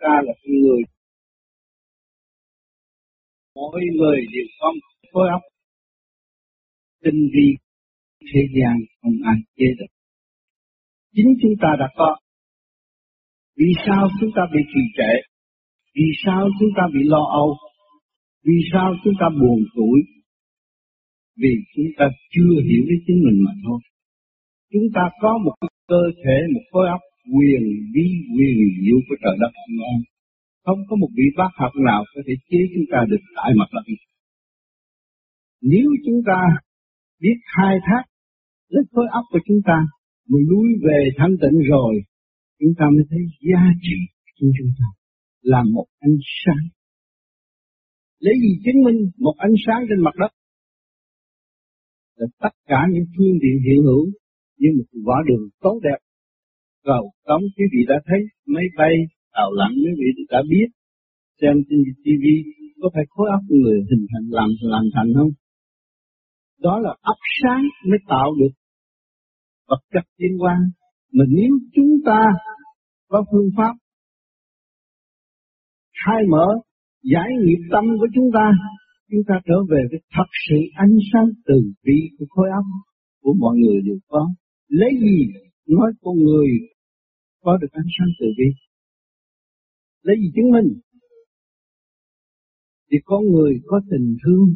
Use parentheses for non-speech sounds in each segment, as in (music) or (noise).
ta là con người. Mỗi người đều có một khối óc tinh vi, thế gian không ai chế được. Chính chúng ta đã có. Vì sao chúng ta bị trì trệ? Vì sao chúng ta bị lo âu? Vì sao chúng ta buồn tuổi? Vì chúng ta chưa hiểu đến chính mình mà thôi. Chúng ta có một cơ thể, một khối óc quyền vi quyền diệu của trời đất. Không không có một vị bác học nào có thể chế chúng ta được tại mặt đất. Nếu chúng ta biết khai thác lấy khối óc của chúng ta mà lui về thanh tịnh rồi, chúng ta mới thấy giá trị của chúng ta là một ánh sáng. Lấy gì chứng minh một ánh sáng trên mặt đất? Là tất cả những phương tiện hiện hữu như một vỏ đường tốt đẹp cầu cống. Quý vị đã thấy máy bay tàu lặn, quý vị đã biết. Xem trên TV có phải khối óc người hình thành làm làm thành không? Đó là óc sáng mới tạo được vật chất liên quan. Mà nếu chúng ta có phương pháp khai mở, giải nghiệp tâm của chúng ta chúng ta trở về với thật sự ánh sáng từ bi của khối óc của mọi người đều có. Lấy gì? Nói con người có được ánh sáng từ bi. Lấy gì chứng minh? Thì có người có tình thương,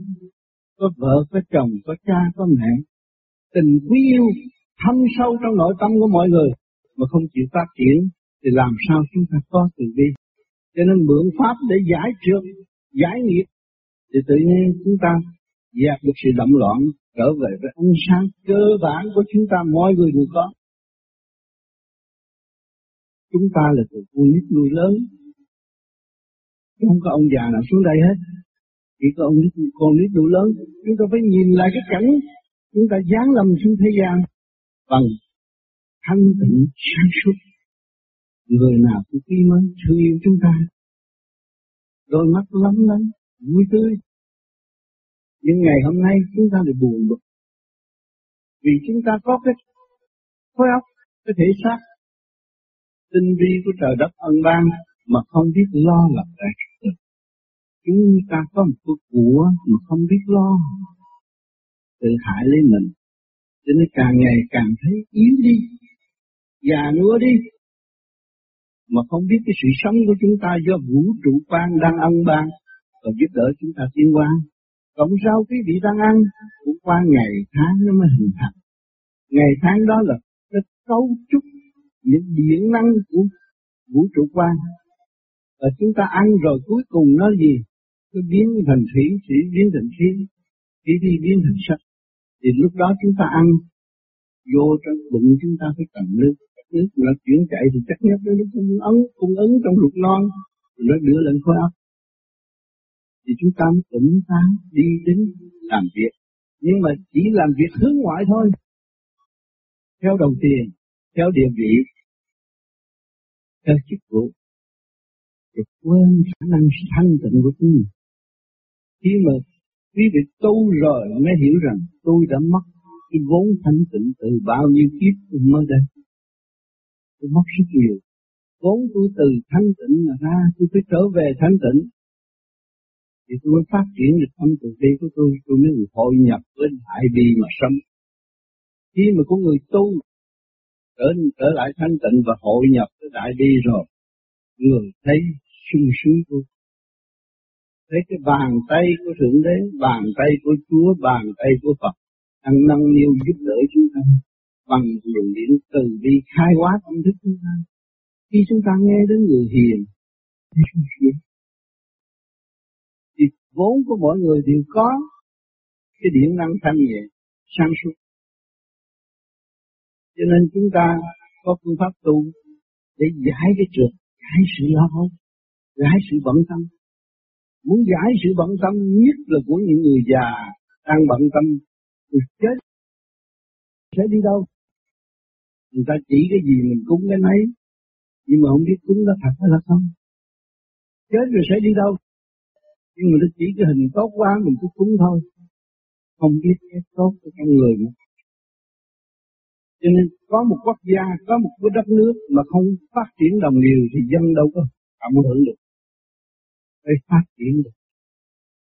có vợ, có chồng, có cha, có mẹ. Tình quý yêu thâm sâu trong nội tâm của mọi người mà không chịu phát triển thì làm sao chúng ta có từ bi? Cho nên mượn pháp để giải trượt, giải nghiệp thì tự nhiên chúng ta dẹp được sự động loạn, trở về với ánh sáng cơ bản của chúng ta, mọi người đều có chúng ta là từ con nít nuôi lớn. Không có ông già nào xuống đây hết. Chỉ có ông nít con nít nuôi lớn. Chúng ta phải nhìn lại cái cảnh chúng ta dán lâm xuống thế gian bằng thanh tịnh, sáng suốt. Người nào cũng quý mến, thương yêu chúng ta. Đôi mắt lắm lắm vui tươi. Nhưng ngày hôm nay chúng ta lại buồn bực. Vì chúng ta có cái khối óc, cái thể xác tinh vi của trời đất ân ban mà không biết lo lập lại chúng ta có một cái của mà không biết lo. Tự hại lấy mình. Cho nên càng ngày càng thấy yếu đi. Già nua đi. Mà không biết cái sự sống của chúng ta do vũ trụ quan đang ân ban và giúp đỡ chúng ta tiến hóa. Cộng rau quý vị đang ăn cũng qua ngày tháng nó mới hình thành. Ngày tháng đó là cái cấu trúc những điện năng của vũ trụ quan. Và chúng ta ăn rồi cuối cùng nó gì? Nó biến thành thủy thủy biến thành khí khí đi biến thành sắt thì lúc đó chúng ta ăn, vô trong bụng chúng ta phải cần nước. Nước nó chuyển chạy thì chắc nhất nó cung ứng cung ứng trong ruột non nó đưa lên khối óc. Thì chúng ta mới tỉnh táo đi đến làm việc. Nhưng mà chỉ làm việc hướng ngoại thôi. Theo đồng tiền theo địa vị. Theo chức vụ. Thì quên khả năng thanh tịnh của chúng. Khi mà quý vị tu rồi mới hiểu rằng tôi đã mất cái vốn thanh tịnh từ bao nhiêu kiếp tôi mới đây tôi mất rất nhiều. Vốn tôi từ thanh tịnh mà ra, tôi phải trở về thanh tịnh. Thì tôi mới phát triển được tâm từ bi của tôi. Tôi mới hội nhập với đại bi mà sống. Khi mà có người tu trở trở lại thanh tịnh và hội nhập với đại bi rồi. Người thấy sung sướng vô. thấy cái bàn tay của thượng đế, bàn tay của chúa, bàn tay của phật đang nâng niu giúp đỡ chúng ta bằng luồng điển từ bi khai hóa tâm thức chúng ta. Khi chúng ta nghe đến người hiền thì sung sướng. Thì vốn của mỗi người đều có cái điện năng thanh nhẹ, sáng suốt cho nên chúng ta có phương pháp tu để giải cái trượt giải sự lo âu, giải sự bận tâm. Muốn giải sự bận tâm nhất là của những người già đang bận tâm tôi chết. Sẽ đi đâu? Người ta chỉ cái gì mình cúng cái nấy, nhưng mà không biết cúng nó thật hay là không. Chết rồi sẽ đi đâu? Nhưng mà nó chỉ cái hình tốt quá, mình cứ cúng thôi. Không biết cái tốt của con người nữa cho nên có một quốc gia, có một cái đất nước mà không phát triển đồng đều thì dân đâu có cảm hưởng được. Phải phát triển được.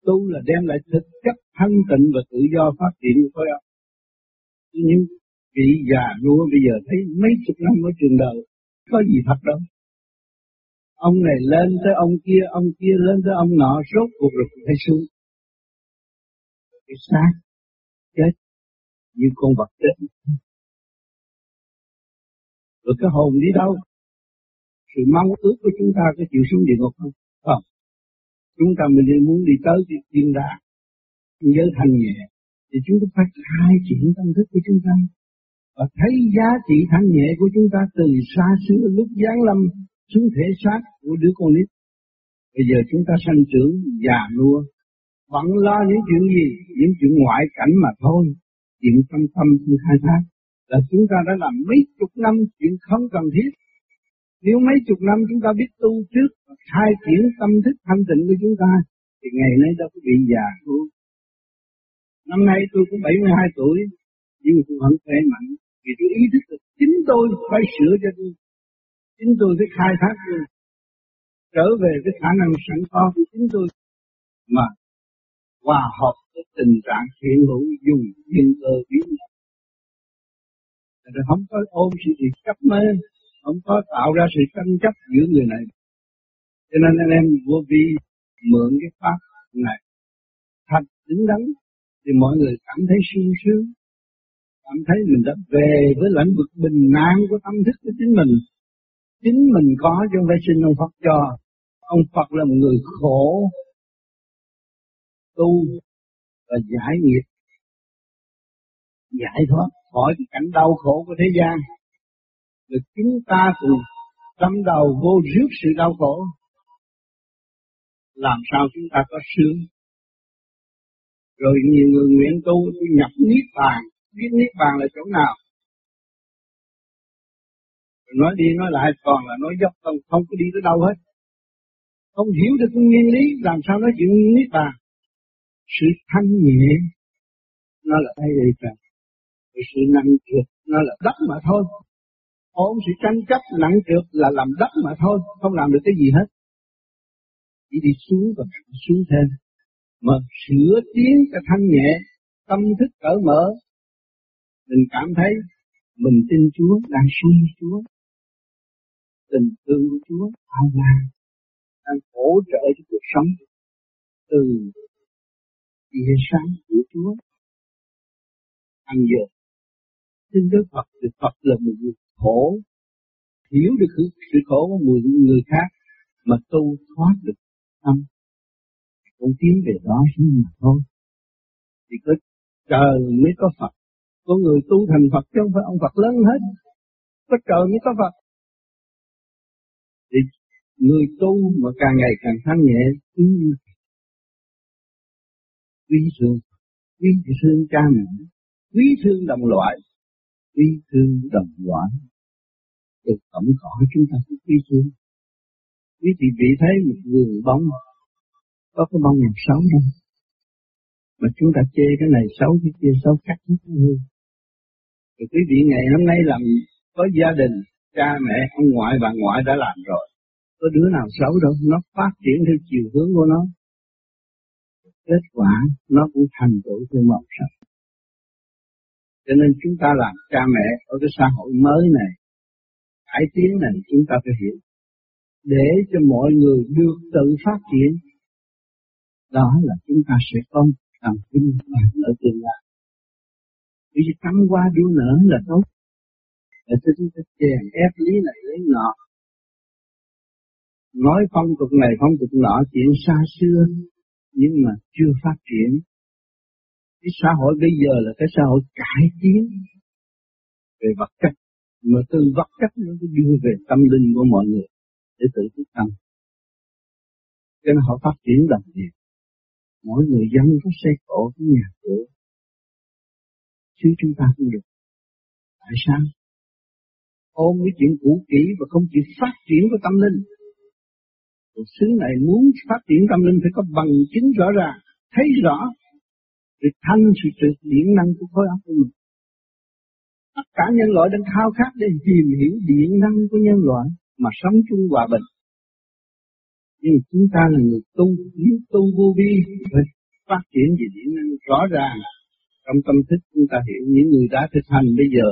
Tu là đem lại thực chất thanh tịnh và tự do phát triển của khối óc. Nhưng vị già nua bây giờ thấy mấy chục năm ở trường đời, có gì thật đâu. Ông này lên tới ông kia ông kia lên tới ông nọ, rốt cuộc rồi phải xuống. Cái xác chết như con vật chết rồi cái hồn đi đâu? Sự mong ước của chúng ta có chịu xuống địa ngục không? Không. Chúng ta mình đi muốn đi tới cái thiên đàng nhớ thanh nhẹ thì chúng ta phải khai triển tâm thức của chúng ta. Và thấy giá trị thanh nhẹ của chúng ta từ xa xưa lúc giáng lâm xuống thể xác của đứa con nít. Bây giờ chúng ta sanh trưởng già nua, vẫn lo những chuyện gì, những chuyện ngoại cảnh mà thôi. Chuyện tâm tâm như khai thác là chúng ta đã làm mấy chục năm chuyện không cần thiết. Nếu mấy chục năm chúng ta biết tu trước và khai triển tâm thức thanh tịnh của chúng ta, thì ngày nay đâu có bị già luôn. Năm nay tôi cũng 72 tuổi, nhưng tôi vẫn khỏe mạnh, vì tôi ý thức được chính tôi phải sửa cho tôi. Chính tôi phải khai thác tôi. Trở về cái khả năng sẵn có của chính tôi. Mà hòa hợp với tình trạng hiện hữu dùng nhân cơ biến rồi không có ôm sự gì chấp mê, không có tạo ra sự tranh chấp giữa người này. Cho nên anh em vô vi mượn cái pháp này. Thật đứng đắn thì mọi người cảm thấy sung sướng, cảm thấy mình đã về với lãnh vực bình an của tâm thức của chính mình. Chính mình có chứ không phải xin ông Phật cho. Ông Phật là một người khổ, tu và giải nghiệp, giải thoát khỏi cái cảnh đau khổ của thế gian. Rồi chúng ta cùng tâm đầu vô rước sự đau khổ. Làm sao chúng ta có sướng? Rồi nhiều người nguyện tu, tôi nhập niết bàn. Biết niết bàn là chỗ nào? Nói đi nói lại còn là nói dốc, không không có đi tới đâu hết. Không hiểu được nguyên lý, làm sao nói chuyện niết bàn? Sự thanh nhẹ, nó là đây đây thì sự nặng trượt nó là đất mà thôi. Ôm sự tranh chấp nặng trượt là làm đất mà thôi, không làm được cái gì hết. Chỉ đi xuống và xuống thêm. Mà sửa tiến cái thanh nhẹ, tâm thức cởi mở, mình cảm thấy mình tin Chúa, đang suy Chúa. Tình thương của Chúa bao la đang hỗ trợ cho cuộc sống. Từ tia sáng của Chúa, ăn dược xin Đức Phật Đức Phật là một người khổ. Hiểu được sự khổ của người, người khác mà tu thoát được tâm. Cũng tiến về đó nhưng mà thôi. Thì có trời mới có Phật. Có người tu thành Phật chứ không phải ông Phật lớn hết. Có trời mới có Phật. Thì người tu mà càng ngày càng thanh nhẹ quý quý thương quý thương cha mẹ quý thương đồng loại quý thương đồng loại từ tổng cỏ chúng ta cũng quý thương quý vị vị thấy một vườn bông có cái bông nào xấu đâu mà chúng ta chê cái này xấu, cái kia xấu cắt hết luôn thì quý vị ngày hôm nay làm có gia đình, cha mẹ, ông ngoại, bà ngoại đã làm rồi. Có đứa nào xấu đâu, nó phát triển theo chiều hướng của nó. Kết quả, nó cũng thành tựu theo màu sắc cho nên chúng ta làm cha mẹ ở cái xã hội mới này, cải tiến này chúng ta phải hiểu. Để cho mọi người được tự phát triển, đó là chúng ta sẽ có tầm kinh hoàng ở tương lai vì cắm qua đua nở là tốt. Để cho chúng ta chèn ép lý này lấy nọ. Nói phong tục này, phong tục nọ chuyện xa xưa, nhưng mà chưa phát triển cái xã hội bây giờ là cái xã hội cải tiến về vật chất. Mà từ vật chất nó đưa về tâm linh của mọi người để tự thức tâm. Cho nên họ phát triển đồng gì? mỗi người dân có xây cổ cái nhà cửa. Chứ chúng ta không được. Tại sao? Ôm cái chuyện cũ kỹ và không chịu phát triển của tâm linh. Cuộc xứ này muốn phát triển tâm linh phải có bằng chứng rõ ràng, thấy rõ, để thanh sự trực điện năng của khối óc của mình. Tất cả nhân loại đang khao khát để tìm hiểu điện năng của nhân loại mà sống chung hòa bình. nhưng chúng ta là người tu, nếu tu vô vi, phải phát triển về điện năng rõ ràng trong tâm thức chúng ta hiểu những người đã thực hành bây giờ,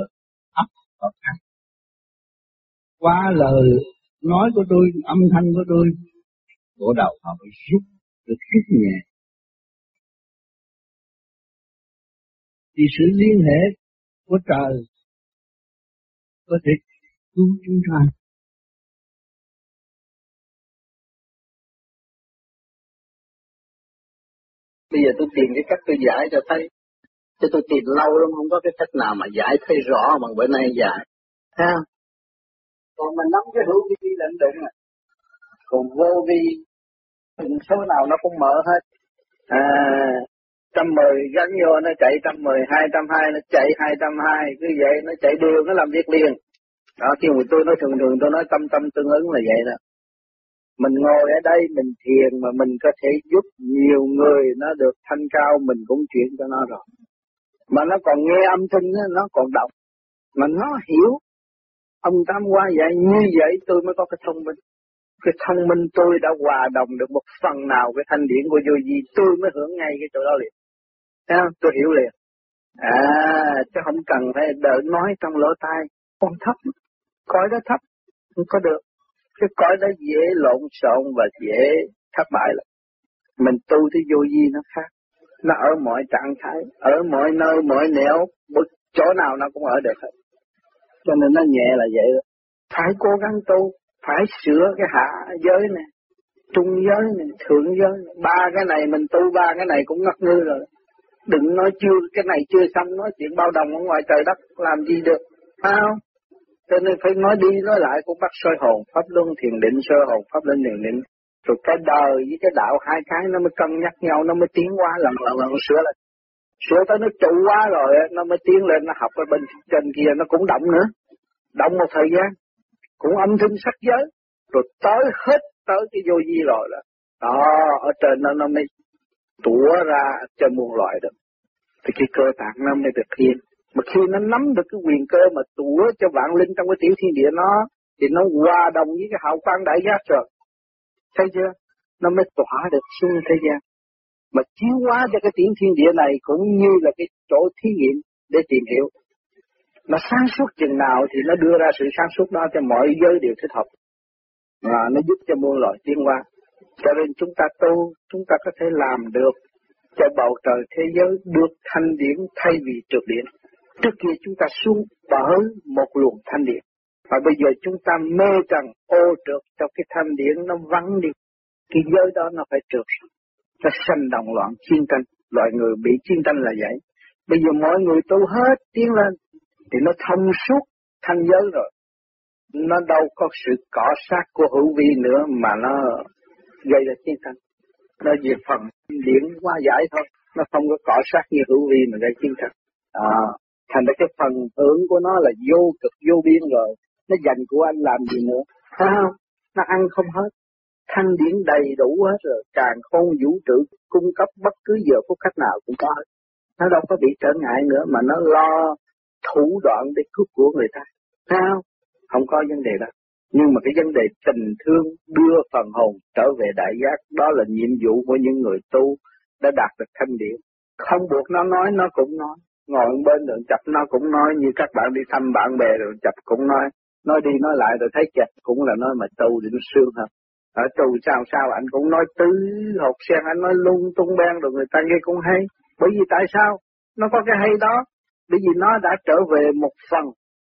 ấp và khác qua lời nói của tôi, âm thanh của tôi, bộ đầu họ phải rút được rút nhẹ thì sự liên hệ của trời có thể cứu chúng ta. Bây giờ tôi tìm cái cách tôi giải cho thấy. Chứ tôi tìm lâu lắm không có cái cách nào mà giải thấy rõ bằng bữa nay giải. Ha? Còn mình nắm cái hữu vi lệnh đụng à. Còn vô vi số nào nó cũng mở hết. À trăm mười gắn vô nó chạy trăm mười, hai trăm hai, nó chạy hai trăm hai, cứ vậy nó chạy đều nó làm việc liền. Đó, khi mà tôi nói thường thường, tôi nói tâm tâm tương ứng là vậy đó. Mình ngồi ở đây, mình thiền mà mình có thể giúp nhiều người, nó được thanh cao, mình cũng chuyển cho nó rồi. Mà nó còn nghe âm thanh nó còn đọc. Mà nó hiểu, ông tam qua vậy, như vậy tôi mới có cái thông minh. Cái thông minh tôi đã hòa đồng được một phần nào cái thanh điển của vô gì tôi mới hưởng ngay cái chỗ đó liền. Thấy không? tôi hiểu liền à chứ không cần phải đợi nói trong lỗ tai con thấp cõi đó thấp không có được cái cõi đó dễ lộn xộn và dễ thất bại lắm. Mình tu thì vô vi nó khác. Nó ở mọi trạng thái, ở mọi nơi, mọi nẻo, bất chỗ nào nó cũng ở được hết. Cho nên nó nhẹ là vậy đó. Phải cố gắng tu, phải sửa cái hạ giới này, trung giới này, thượng giới này. Ba cái này mình tu ba cái này cũng ngất ngư rồi. Đừng nói chưa, cái này chưa xong, nói chuyện bao đồng ở ngoài trời đất làm gì được. Phải không? Cho nên phải nói đi nói lại cũng bắt soi hồn, pháp luân thiền định, soi hồn, pháp luân thiền định. Rồi cái đời với cái đạo hai cái nó mới cân nhắc nhau, nó mới tiến qua lần lần lần sửa lại, Sửa tới nó trụ quá rồi, nó mới tiến lên, nó học ở bên trên kia, nó cũng động nữa. Động một thời gian, cũng âm thanh sắc giới. Rồi tới hết tới cái vô vi rồi là đó, ở trên nó nó mới tủa ra cho muôn loại được. Thì cái cơ tạng nó mới được yên. Mà khi nó nắm được cái quyền cơ mà tủa cho vạn linh trong cái tiểu thiên địa nó, thì nó hòa đồng với cái hào quang đại giác rồi. Thấy chưa? Nó mới tỏa được xuống thế gian. Mà chiếu hóa cho cái tiểu thiên địa này cũng như là cái chỗ thí nghiệm để tìm hiểu. Mà sáng suốt chừng nào thì nó đưa ra sự sáng suốt đó cho mọi giới đều thích hợp. Và nó giúp cho muôn loại tiến hóa. Cho nên chúng ta tu, chúng ta có thể làm được cho bầu trời thế giới được thanh điển thay vì trượt điển. Trước kia chúng ta xuống bởi một luồng thanh điển Và bây giờ chúng ta mê rằng ô trượt cho cái thanh điển nó vắng đi. Cái giới đó nó phải trượt. Nó sanh động loạn chiến tranh. Loại người bị chiến tranh là vậy. Bây giờ mọi người tu hết tiến lên. Thì nó thông suốt thanh giới rồi. Nó đâu có sự cỏ sát của hữu vi nữa mà nó gây ra chiến tranh. Nó về phần điển qua giải thôi. Nó không có cọ sát như hữu vi mà gây chiến tranh. À, Thành ra cái phần hưởng của nó là vô cực vô biên rồi. Nó dành của anh làm gì nữa. phải không? Nó ăn không hết. Thanh điển đầy đủ hết rồi. Càng khôn vũ trụ cung cấp bất cứ giờ phút khách nào cũng có hết. Nó đâu có bị trở ngại nữa mà nó lo thủ đoạn để cướp của người ta. Thấy không? Không có vấn đề đó. Nhưng mà cái vấn đề tình thương đưa phần hồn trở về đại giác, đó là nhiệm vụ của những người tu đã đạt được thanh điển. Không buộc nó nói, nó cũng nói. Ngồi bên đường chập, nó cũng nói. Như các bạn đi thăm bạn bè rồi chập cũng nói. Nói đi nói lại rồi thấy chập cũng là nói mà tu thì nó sương hơn. Ở tu sao sao anh cũng nói tứ hột sen, anh nói lung tung ben rồi người ta nghe cũng hay. Bởi vì tại sao? Nó có cái hay đó. Bởi vì nó đã trở về một phần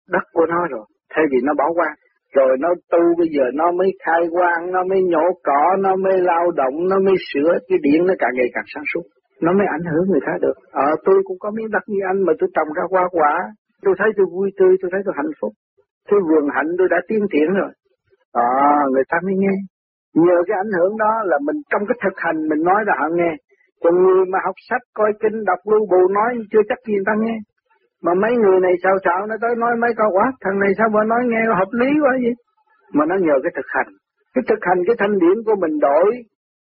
đất của nó rồi. Thay vì nó bỏ qua rồi nó tu bây giờ nó mới khai quang nó mới nhổ cỏ nó mới lao động nó mới sửa cái điện nó càng ngày càng sáng suốt nó mới ảnh hưởng người khác được. Ờ, tôi cũng có miếng đất như anh mà tôi trồng ra hoa quả, tôi thấy tôi vui tươi, tôi thấy tôi hạnh phúc. Tôi vườn hạnh tôi đã tiến triển rồi. Ờ, người ta mới nghe. Nhờ cái ảnh hưởng đó là mình trong cái thực hành mình nói là họ nghe. Còn người mà học sách, coi kinh, đọc lưu bù nói chưa chắc gì người ta nghe. Mà mấy người này sao sao nó tới nói mấy câu quá, thằng này sao mà nói nghe hợp lý quá vậy? Mà nó nhờ cái thực hành. Cái thực hành cái thanh điển của mình đổi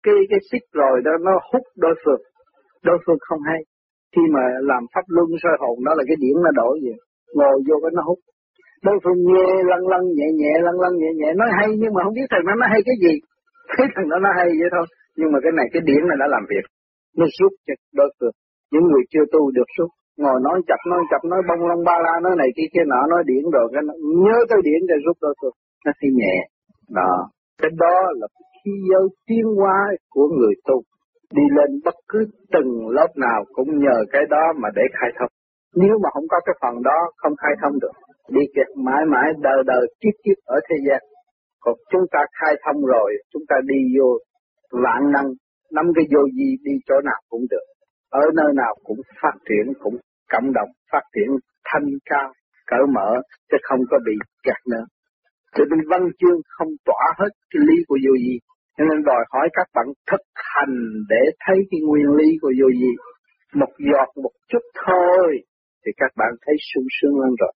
cái cái xích rồi đó nó hút đối phương. Đối phương không hay. Khi mà làm pháp luân soi hồn đó là cái điển nó đổi gì ngồi vô cái nó hút. Đối phương nghe lăn lăn nhẹ nhẹ lăn lăn nhẹ nhẹ. Nói hay nhưng mà không biết thằng nó nói hay cái gì. (laughs) Thấy thằng đó nó hay vậy thôi. Nhưng mà cái này cái điển này đã làm việc. Nó giúp cho đối phương. Những người chưa tu được giúp ngồi nói chập nói chập, nói bông lông ba la, nói này kia kia nọ, nói điển rồi, cái nhớ tới điển rồi rút ra tôi nó thấy nhẹ. Đó. Cái đó là khi giới tiến hóa của người tu. Đi lên bất cứ từng lớp nào cũng nhờ cái đó mà để khai thông. Nếu mà không có cái phần đó, không khai thông được. Đi kẹt mãi mãi đời đời kiếp kiếp ở thế gian. Còn chúng ta khai thông rồi, chúng ta đi vô vạn năng, nắm cái vô gì đi chỗ nào cũng được. Ở nơi nào cũng phát triển, cũng cộng đồng phát triển thanh cao, cởi mở, chứ không có bị kẹt nữa. Cho nên văn chương không tỏa hết cái lý của vô gì cho nên đòi hỏi các bạn thực hành để thấy cái nguyên lý của vô gì một giọt một chút thôi, thì các bạn thấy sung sướng lên rồi.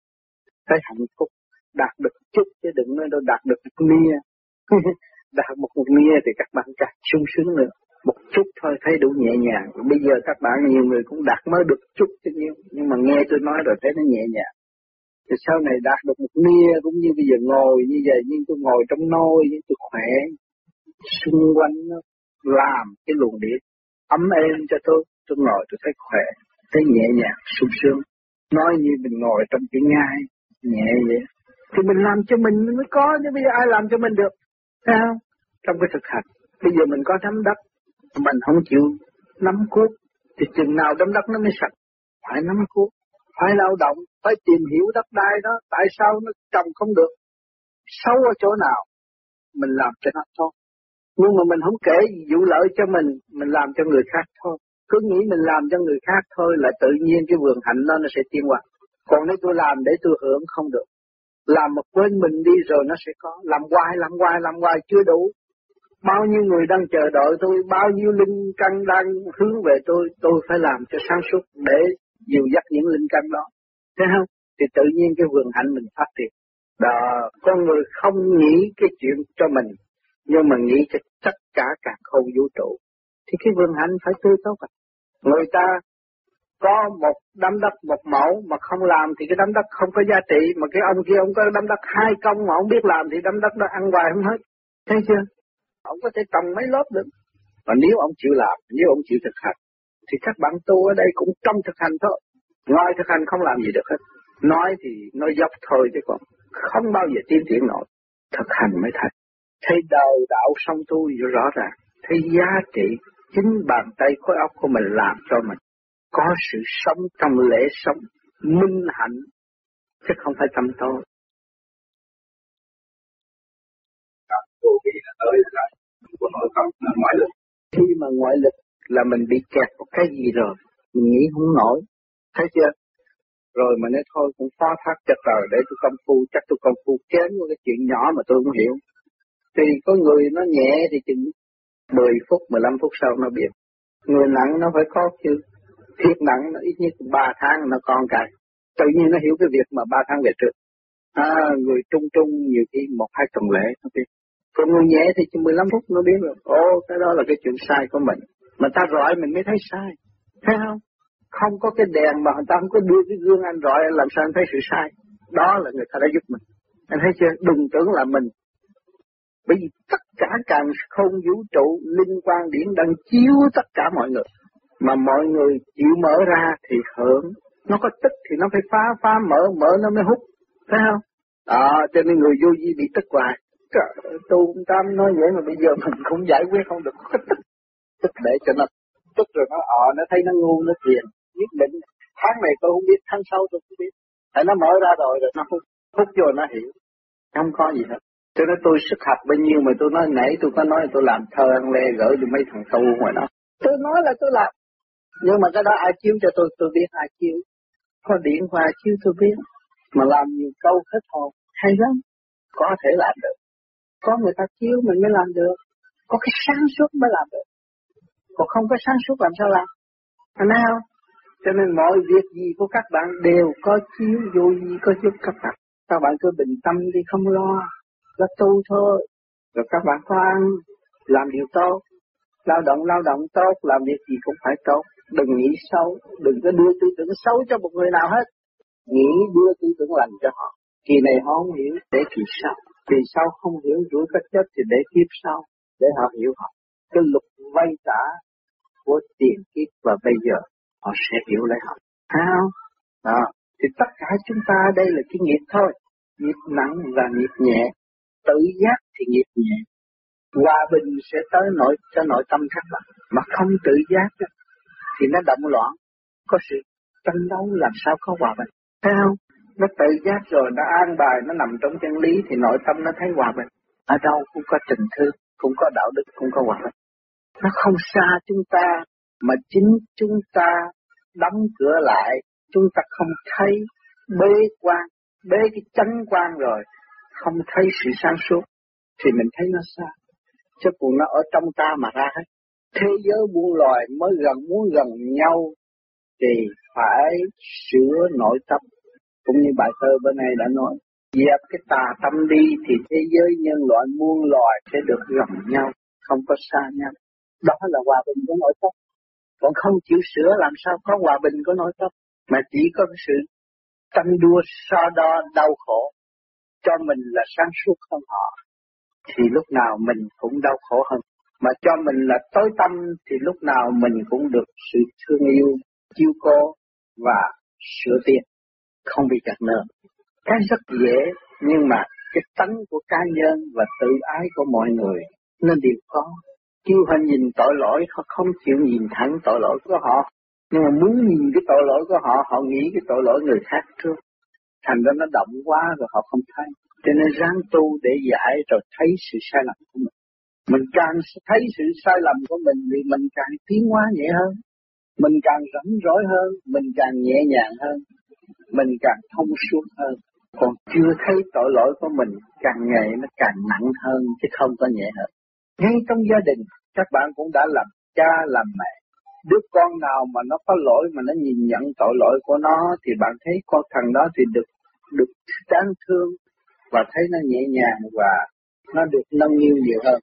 Thấy hạnh phúc. Đạt được chút chứ đừng nói đâu đạt được một nia. (laughs) Đạt một một nia thì các bạn càng sung sướng nữa một chút thôi, thấy đủ nhẹ nhàng. Bây giờ các bạn, nhiều người cũng đạt mới được chút chứ nhiêu nhưng mà nghe tôi nói rồi, thấy nó nhẹ nhàng. Thì sau này đạt được một nia cũng như bây giờ ngồi như vậy, nhưng tôi ngồi trong nôi, nhưng tôi khỏe. Xung quanh nó làm cái luồng điện ấm êm cho tôi. Tôi ngồi, tôi thấy khỏe, thấy nhẹ nhàng, sung sướng. Nói như mình ngồi trong cái ngai, nhẹ vậy. Thì mình làm cho mình mới có chứ, bây giờ ai làm cho mình được? Thấy không? Trong cái thực hành. Bây giờ mình có nắm đất mình không chịu nắm cuốc thì chừng nào đấm đất nó mới sạch. Phải nắm cuốc phải lao động, phải tìm hiểu đất đai đó, tại sao nó trồng không được, xấu ở chỗ nào, mình làm cho nó tốt. Nhưng mà mình không kể vụ lợi cho mình mình làm cho người khác thôi. Cứ nghĩ mình làm cho người khác thôi là tự nhiên cái vườn hạnh đó nó sẽ tiên hoạt còn nếu tôi làm để tôi hưởng không được, làm một quên mình đi rồi nó sẽ có. Làm hoài làm hoài làm hoài chưa đủ bao nhiêu người đang chờ đợi tôi, bao nhiêu linh căn đang hướng về tôi tôi phải làm cho sáng suốt để dìu dắt những linh căn đó. Thấy không? Thì tự nhiên cái vườn hạnh mình phát triển. Đó, con người không nghĩ cái chuyện cho mình, nhưng mà nghĩ cho tất cả cả không vũ trụ. Thì cái vườn hạnh phải tươi tốt à. người ta có một đám đất một mẫu mà không làm thì cái đám đất không có giá trị, mà cái ông kia ông có đám đất hai công mà ông biết làm thì đám đất đó ăn hoài không hết. Thấy chưa? Ông có thể trồng mấy lớp được. Và nếu ông chịu làm, nếu ông chịu thực hành, thì các bạn tu ở đây cũng trong thực hành thôi. Ngoài thực hành không làm gì được hết. Nói thì nói dốc thôi chứ còn không bao giờ tiến triển nổi. Thực hành mới thành. Thấy đầu đạo song tu rõ ràng. Thấy giá trị chính bàn tay khối óc của mình làm cho mình có sự sống trong lễ sống minh hạnh, chứ không phải tâm tôi vô vi là tới là không có nội tâm là ngoại lực khi mà ngoại lực là mình bị kẹt một cái gì rồi mình nghĩ không nổi. Thấy chưa? Rồi mà nói thôi cũng phá thác cho trời để tôi công phu chắc tôi công phu kém một cái chuyện nhỏ mà tôi không hiểu. Thì có người nó nhẹ thì chừng 10 phút 15 phút sau nó biết. Người nặng nó phải có chứ. Thiệt nặng nó ít nhất 3 tháng nó còn cả. Tự nhiên nó hiểu cái việc mà 3 tháng về trước. À, người trung trung nhiều khi một hai tuần lễ nó biết còn người nhẹ thì chỉ 15 phút nó biết rồi. Ô cái đó là cái chuyện sai của mình. Mà ta rọi mình mới thấy sai. Thấy không? Không có cái đèn mà người ta không có đưa cái gương anh rọi làm sao anh thấy sự sai? Đó là người ta đã giúp mình. Anh thấy chưa? Đừng tưởng là mình. Bởi vì tất cả càng không vũ trụ linh quan điển đang chiếu tất cả mọi người. Mà mọi người chịu mở ra thì hưởng. Nó có tức thì nó phải phá phá mở mở nó mới hút. Thấy không? À, cho nên người vô vi bị tức hoài tu tam nói vậy mà bây giờ mình cũng giải quyết không được. Tức để cho nó tức rồi nó ọ nó thấy nó ngu, nó thiền, nhất định. Tháng này tôi không biết, tháng sau tôi không biết. Tại nó mở ra rồi rồi nó hút hút vô nó hiểu. Không có gì hết. Cho nên tôi sức học bao nhiêu mà tôi nói nãy tôi có nói tôi làm thơ ăn lê gửi cho mấy thằng tu ngoài đó. Tôi nói là tôi làm. Nhưng mà cái đó ai chiếu cho tôi tôi biết ai chiếu. Có điện qua chiếu tôi biết. Mà làm nhiều câu hết hồn, hay lắm. Có thể làm được có người ta chiếu mình mới làm được. Có cái sáng suốt mới làm được. Còn không có sáng suốt làm sao làm? Anh nào? cho nên mọi việc gì của các bạn đều có chiếu vô gì, có giúp các bạn. Các bạn cứ bình tâm đi, không lo. Là tu thôi. Rồi các bạn có ăn, làm điều tốt. Lao động lao động tốt, làm việc gì cũng phải tốt. Đừng nghĩ xấu. Đừng có đưa tư tưởng xấu cho một người nào hết. Nghĩ, đưa tư tưởng lành cho họ. Kỳ này họ không hiểu, để kỳ sau vì sao không hiểu rủi có chết thì để kiếp sau, để họ hiểu họ. Cái luật vay trả của tiền kiếp và bây giờ, họ sẽ hiểu lấy họ. Thấy không? Đó. Thì tất cả chúng ta đây là cái nghiệp thôi. Nghiệp nặng và nghiệp nhẹ. Tự giác thì nghiệp nhẹ. Hòa bình sẽ tới nội, cho nội tâm khác bạn mà không tự giác thì nó động loạn. Có sự tranh đấu làm sao có hòa bình. Thấy không? Nó tự giác rồi, nó an bài, nó nằm trong chân lý thì nội tâm nó thấy hòa bình. Ở đâu cũng có tình thương, cũng có đạo đức, cũng có hòa bình. Nó không xa chúng ta, mà chính chúng ta đóng cửa lại, chúng ta không thấy bế quan, bế cái chánh quan rồi, không thấy sự sáng suốt, thì mình thấy nó xa. Chứ còn nó ở trong ta mà ra hết. Thế giới buôn loài mới gần, muốn gần nhau thì phải sửa nội tâm cũng như bài thơ bên này đã nói, dẹp cái tà tâm đi thì thế giới nhân loại muôn loài sẽ được gần nhau, không có xa nhau. Đó là hòa bình của nội tâm. Còn không chịu sửa làm sao có hòa bình của nội tâm, mà chỉ có cái sự tranh đua so đo đau khổ. Cho mình là sáng suốt hơn họ, thì lúc nào mình cũng đau khổ hơn. Mà cho mình là tối tâm, thì lúc nào mình cũng được sự thương yêu, chiêu cố và sửa tiền không bị chặt nợ cái rất dễ, nhưng mà cái tánh của cá nhân và tự ái của mọi người nên đều có. Chưa họ nhìn tội lỗi, họ không chịu nhìn thẳng tội lỗi của họ. Nhưng mà muốn nhìn cái tội lỗi của họ họ nghĩ cái tội lỗi người khác trước. Thành ra nó động quá rồi họ không thấy. Cho nên ráng tu để giải rồi thấy sự sai lầm của mình. Mình càng thấy sự sai lầm của mình thì mình càng tiến hóa nhẹ hơn. Mình càng rảnh rỗi hơn, mình càng nhẹ nhàng hơn mình càng thông suốt hơn. Còn chưa thấy tội lỗi của mình, càng ngày nó càng nặng hơn, chứ không có nhẹ hơn. Ngay trong gia đình, các bạn cũng đã làm cha, làm mẹ. Đứa con nào mà nó có lỗi, mà nó nhìn nhận tội lỗi của nó, thì bạn thấy con thằng đó thì được được đáng thương, và thấy nó nhẹ nhàng, và nó được nâng niu nhiều hơn.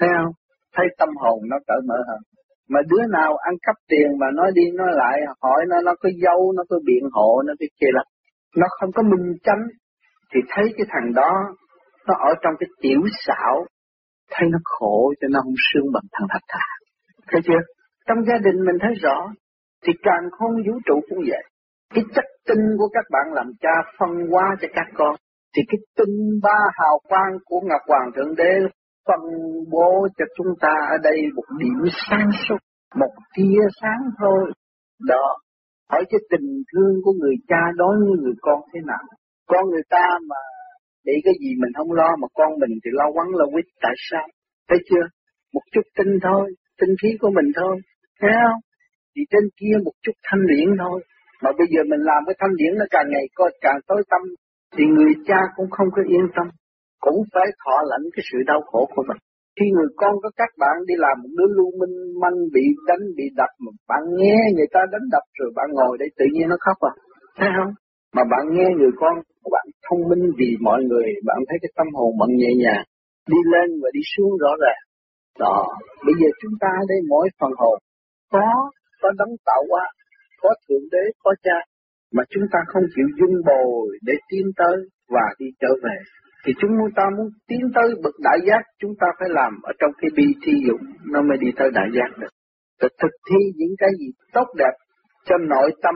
Thấy không? Thấy tâm hồn nó cởi mở hơn mà đứa nào ăn cắp tiền mà nói đi, nói lại, hỏi nó nó có dâu nó có biện hộ, nó cái kia là nó không có minh chánh, thì thấy cái thằng đó, nó ở trong cái tiểu xảo, thấy nó khổ cho nó không sương bằng thằng thật thà. Thấy chưa? Trong gia đình mình thấy rõ, thì càng không vũ trụ cũng vậy. Cái chất tinh của các bạn làm cha phân hóa cho các con, thì cái tinh ba hào quang của Ngọc Hoàng Thượng Đế phân bố cho chúng ta ở đây một điểm sáng suốt, một tia sáng thôi. Đó, hỏi cái tình thương của người cha đối với người con thế nào. Con người ta mà để cái gì mình không lo mà con mình thì lo quắn lo quýt tại sao? Thấy chưa? Một chút tinh thôi, tinh khí của mình thôi, thấy không? Thì trên kia một chút thanh điển thôi. Mà bây giờ mình làm cái thanh điển nó càng ngày càng tối tâm thì người cha cũng không có yên tâm cũng phải thọ lãnh cái sự đau khổ của mình. Khi người con có các bạn đi làm một đứa lưu minh manh bị đánh, bị đập, mà bạn nghe người ta đánh đập rồi bạn ngồi đây tự nhiên nó khóc à. Thấy không? Mà bạn nghe người con của bạn thông minh vì mọi người, bạn thấy cái tâm hồn bạn nhẹ nhàng, đi lên và đi xuống rõ ràng. Đó, bây giờ chúng ta đây mỗi phần hồn có, có đấng tạo hóa, có thượng đế, có cha, mà chúng ta không chịu dung bồi để tiến tới và đi trở về thì chúng ta muốn tiến tới bậc đại giác, chúng ta phải làm ở trong cái bi thi dụng, nó mới đi tới đại giác được. Để thực thi những cái gì tốt đẹp cho nội tâm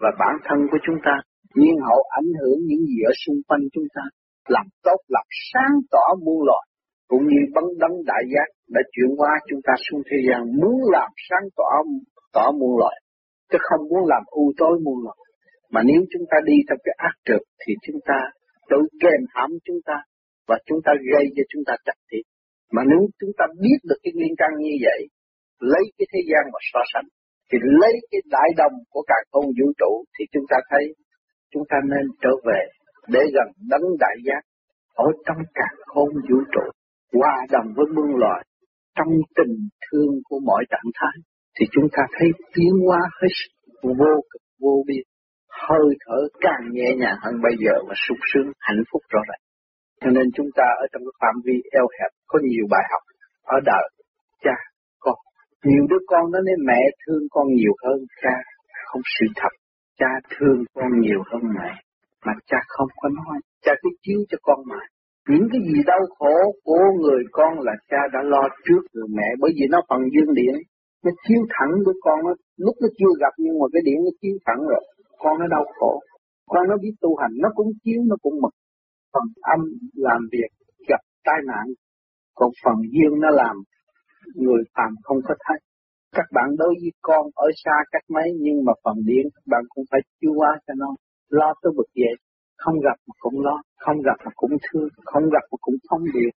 và bản thân của chúng ta nhiên hậu ảnh hưởng những gì ở xung quanh chúng ta. Làm tốt, làm sáng tỏ muôn loài, cũng như bấn đấng đại giác đã chuyển qua chúng ta xuống thế gian, muốn làm sáng tỏ tỏ muôn loài, chứ không muốn làm u tối muôn loài. Mà nếu chúng ta đi theo cái ác trực thì chúng ta tự kèm hãm chúng ta và chúng ta gây cho chúng ta chặt thịt. Mà nếu chúng ta biết được cái nguyên căn như vậy, lấy cái thế gian mà so sánh, thì lấy cái đại đồng của cả không vũ trụ thì chúng ta thấy chúng ta nên trở về để gần đấng đại giác ở trong cả không vũ trụ, hòa đồng với muôn loài, trong tình thương của mọi trạng thái, thì chúng ta thấy tiến hóa hết vô cực vô biên hơi thở càng nhẹ nhàng hơn bây giờ và sung sướng hạnh phúc rõ ràng. Cho nên chúng ta ở trong cái phạm vi eo hẹp có nhiều bài học ở đời cha con. Nhiều đứa con nó nên mẹ thương con nhiều hơn cha, không sự thật. Cha thương con nhiều hơn mẹ, mà cha không có nói. Cha cứ chiếu cho con mà. những cái gì đau khổ của người con là cha đã lo trước người mẹ bởi vì nó phần dương điện nó chiếu thẳng đứa con nó lúc nó chưa gặp nhưng mà cái điện nó chiếu thẳng rồi con nó đau khổ, con nó biết tu hành, nó cũng chiếu, nó cũng mực phần âm làm việc gặp tai nạn, còn phần dương nó làm người phàm không có thấy. Các bạn đối với con ở xa cách mấy, nhưng mà phần điện các bạn cũng phải chiếu qua cho nó. Lo tới bực vậy không gặp mà cũng lo, không gặp mà cũng thương, không gặp mà cũng thông điệp.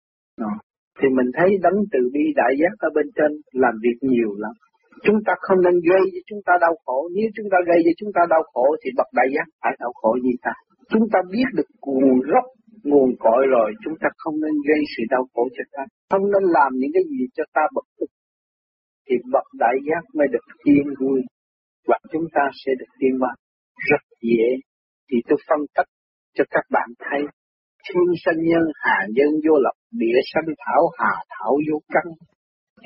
Thì mình thấy đấng từ bi đại giác ở bên trên làm việc nhiều lắm chúng ta không nên gây cho chúng ta đau khổ. Nếu chúng ta gây cho chúng ta đau khổ thì bậc đại giác phải đau khổ như ta. Chúng ta biết được nguồn gốc, nguồn cội rồi, chúng ta không nên gây sự đau khổ cho ta. Không nên làm những cái gì cho ta bực tức thì bậc đại giác mới được yên vui và chúng ta sẽ được tiên hóa rất dễ. Thì tôi phân tích cho các bạn thấy. Thiên sanh nhân hà nhân vô lập, địa sanh thảo, hà thảo vô căn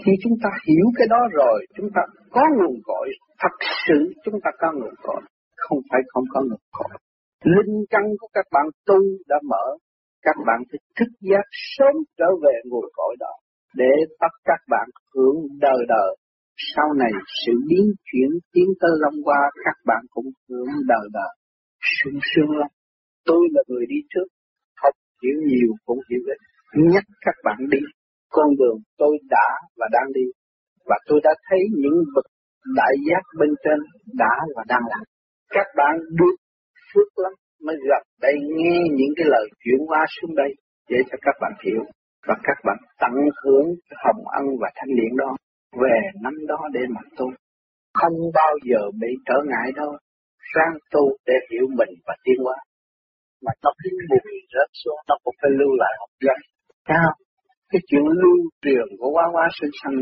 khi chúng ta hiểu cái đó rồi, chúng ta có nguồn cội. Thật sự chúng ta có nguồn cội. Không phải không có nguồn cội. Linh căn của các bạn tu đã mở. Các bạn phải thức giác sớm trở về nguồn cội đó để bắt các bạn hưởng đời đời. Sau này sự biến chuyển tiến tới long qua các bạn cũng hưởng đời đời. Sung sướng lắm. Tôi là người đi trước. Học hiểu nhiều, cũng hiểu ít. Nhắc các bạn đi con đường tôi đã và đang đi. Và tôi đã thấy những bậc đại giác bên trên đã và đang làm. Các bạn được phước lắm mới gặp đây, nghe những cái lời chuyển hóa xuống đây để cho các bạn hiểu. Và các bạn tận hưởng hồng ân và thanh điển đó về năm đó để mà tu không bao giờ bị trở ngại đâu. Sang tu để hiểu mình và tiến hóa. Mà nó cứ buồn rớt xuống, nó cũng phải lưu lại học dân sao? Cái chuyện lưu truyền của quá quá sinh sanh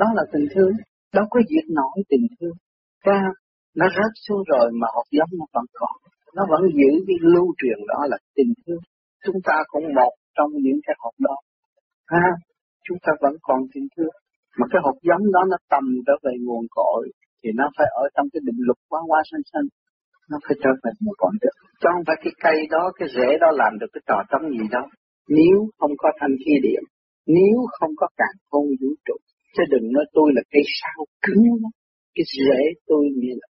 đó là tình thương. Đâu có diệt nổi tình thương. Sao nó rớt xuống rồi mà học giống nó vẫn còn. Nó vẫn giữ cái lưu truyền đó là tình thương. Chúng ta cũng một trong những cái học đó. Ha chúng ta vẫn còn tình thương. Mà cái hộp giống đó nó tầm trở về nguồn cội thì nó phải ở trong cái định luật quá quá sanh sanh nó phải trở về nguồn cội được chứ không phải cái cây đó, cái rễ đó làm được cái trò trống gì đâu nếu không có thanh khí điểm, nếu không có càng không vũ trụ chứ đừng nói tôi là cây sao cứng lắm cái rễ tôi như là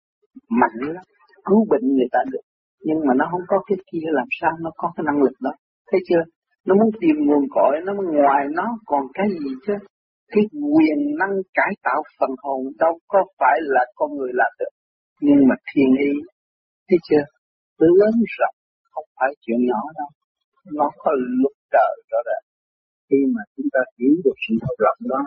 mạnh lắm. Cứu bệnh người ta được. Nhưng mà nó không có cái kia, làm sao nó có cái năng lực đó? Thấy chưa? Nó muốn tìm nguồn cội, nó ngoài nó. Còn cái gì chứ? Cái quyền năng cải tạo phần hồn đâu có phải là con người làm được. Nhưng mà thiên ý, thấy chưa? Lớn rộng, không phải chuyện nhỏ đâu. Nó có luật trời rõ ràng khi mà chúng ta hiểu được sự thật rộng đó,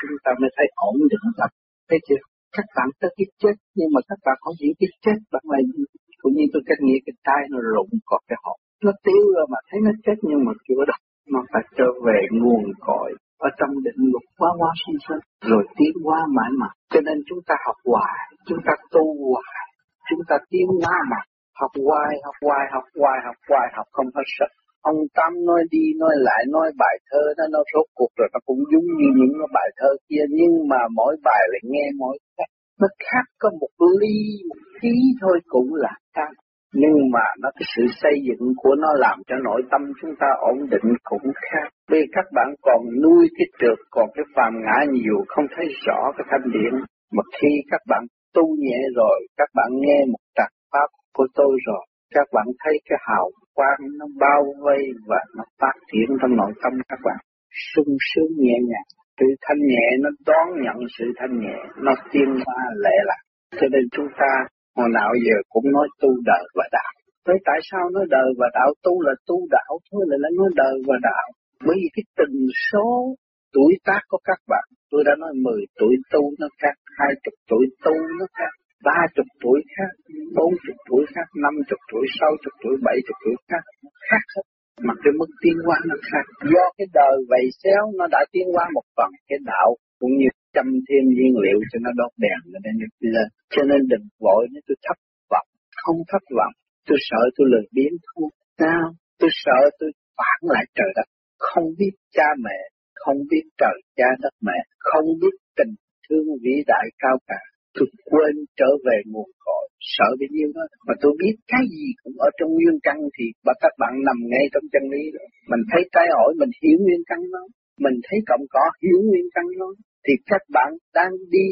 chúng ta mới thấy ổn định thật thấy chưa? Các bạn tới cái chết, nhưng mà các bạn không hiểu cái chết bạn là gì cũng như tôi cách nghĩa cái tai nó rụng còn cái hộp nó tiêu rồi mà thấy nó chết nhưng mà chưa đâu nó phải trở về nguồn cội ở trong định luật quá quá sinh sinh rồi tiến qua mãi mãi. Cho nên chúng ta học hoài, chúng ta tu hoài, chúng ta tiến qua mà. Học hoài học hoài học hoài học hoài, học không hết sức ông Tâm nói đi, nói lại, nói bài thơ đó, nó rốt cuộc rồi, nó cũng giống như những cái bài thơ kia, nhưng mà mỗi bài lại nghe mỗi khác nó khác, có một ly, một tí thôi cũng là khác. Nhưng mà nó, cái sự xây dựng của nó làm cho nội tâm chúng ta ổn định cũng khác. Vì các bạn còn nuôi cái trượt, còn cái phàm ngã nhiều, không thấy rõ cái thanh điển. Mà khi các bạn tu nhẹ rồi, các bạn nghe một trạc pháp của tôi rồi, các bạn thấy cái hào quang nó bao vây và nó phát triển trong nội tâm các bạn. Sung sướng nhẹ nhàng, sự thanh nhẹ nó đón nhận sự thanh nhẹ, nó tiên hoa lệ lạc cho nên chúng ta, hồi nào giờ cũng nói tu đời và đạo. Thế tại sao nói đời và đạo? Tu là tu đạo, thôi là nói đời và đạo. Bởi vì cái tình số tuổi tác của các bạn, tôi đã nói 10 tuổi tu nó khác 20 tuổi tu nó khác ba chục tuổi khác, bốn chục tuổi khác, năm chục tuổi, sáu chục tuổi, bảy chục tuổi khác, khác hết. Mà cái mức tiến hóa nó khác. Do cái đời vầy xéo nó đã tiến hóa một phần cái đạo cũng như chăm thêm nhiên liệu cho nó đốt đèn cho nên lên. Cho nên đừng vội nếu tôi thất vọng, không thất vọng. Tôi sợ tôi lười biến thôi. Sao? Tôi sợ tôi phản lại trời đất. Không biết cha mẹ, không biết trời cha đất mẹ, không biết tình thương vĩ đại cao cả Tôi quên trở về nguồn cội, sợ bị nhiêu đó. Mà tôi biết cái gì cũng ở trong nguyên căn thì và các bạn nằm ngay trong chân lý đó. Mình thấy trái ổi, mình hiểu nguyên căn nó Mình thấy cộng cỏ, hiểu nguyên căn nó Thì các bạn đang đi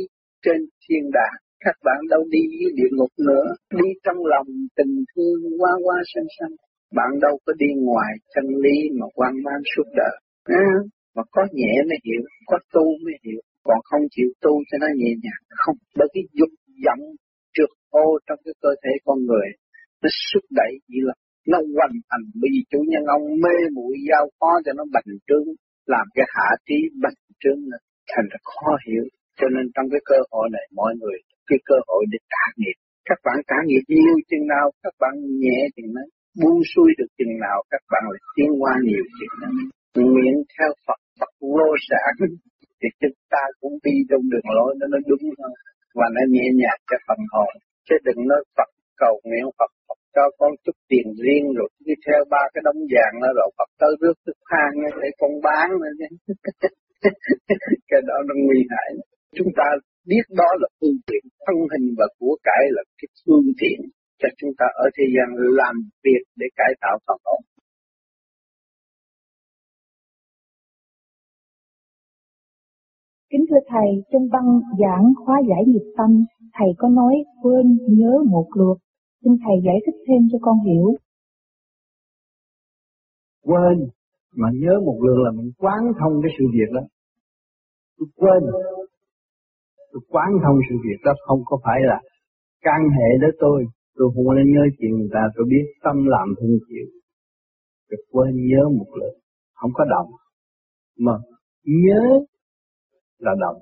trên thiên đàng các bạn đâu đi với địa ngục nữa, đi trong lòng tình thương qua qua sanh sanh. Bạn đâu có đi ngoài chân lý mà quan mang suốt đời. À, mà có nhẹ mới hiểu, có tu mới hiểu, còn không chịu tu cho nó nhẹ nhàng. Không, bởi cái dục vọng trượt ô trong cái cơ thể con người, nó xúc đẩy như là nó hoành thành bởi vì chủ nhân ông mê muội giao phó cho nó bành trướng, làm cái hạ trí bành trướng thành ra khó hiểu. Cho nên trong cái cơ hội này, mọi người, cái cơ hội để trả nghiệp. Các bạn trả nghiệp nhiều chừng nào, các bạn nhẹ chừng nấy buông xuôi được chừng nào, các bạn lại tiến qua nhiều chừng nấy nguyện theo Phật Phật vô sản thì chúng ta cũng đi trong đường lối nó nó đúng hơn, và nó nhẹ nhàng cho phần hồn. Chứ đừng nói Phật cầu nguyện Phật, Phật cho con chút tiền riêng rồi đi theo ba cái đống vàng đó rồi Phật tới rước thức hang để con bán nữa (laughs) cái đó nó nguy hại. Chúng ta biết đó là phương tiện thân hình và của cải là cái phương tiện cho chúng ta ở thế gian làm việc để cải tạo phần hồn. Kính thưa Thầy, trong băng giảng khóa giải nghiệp tâm, Thầy có nói quên nhớ một lượt. Xin Thầy giải thích thêm cho con hiểu. Quên, mà nhớ một lượt là mình quán thông cái sự việc đó. Tôi quên, tôi quán thông sự việc đó không có phải là can hệ đến tôi tôi không nên nhớ chuyện người ta tôi biết tâm làm thương chịu tôi quên nhớ một lượt không có động mà nhớ là động.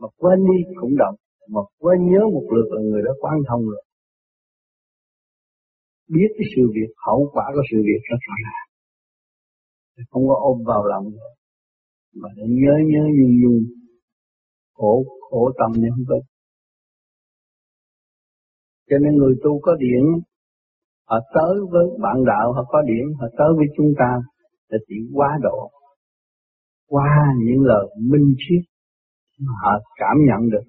Mà quên đi cũng động. Mà quên nhớ một lượt là người đó quan thông rồi. Biết cái sự việc, hậu quả của sự việc rất rõ ràng. Không có ôm vào lòng. Mà nhớ nhớ, nhung nhung. Khổ khổ tâm như không biết cho nên người tu có điển họ tới với bạn đạo, họ có điển họ tới với chúng ta là chỉ quá độ qua những lời minh triết mà họ cảm nhận được.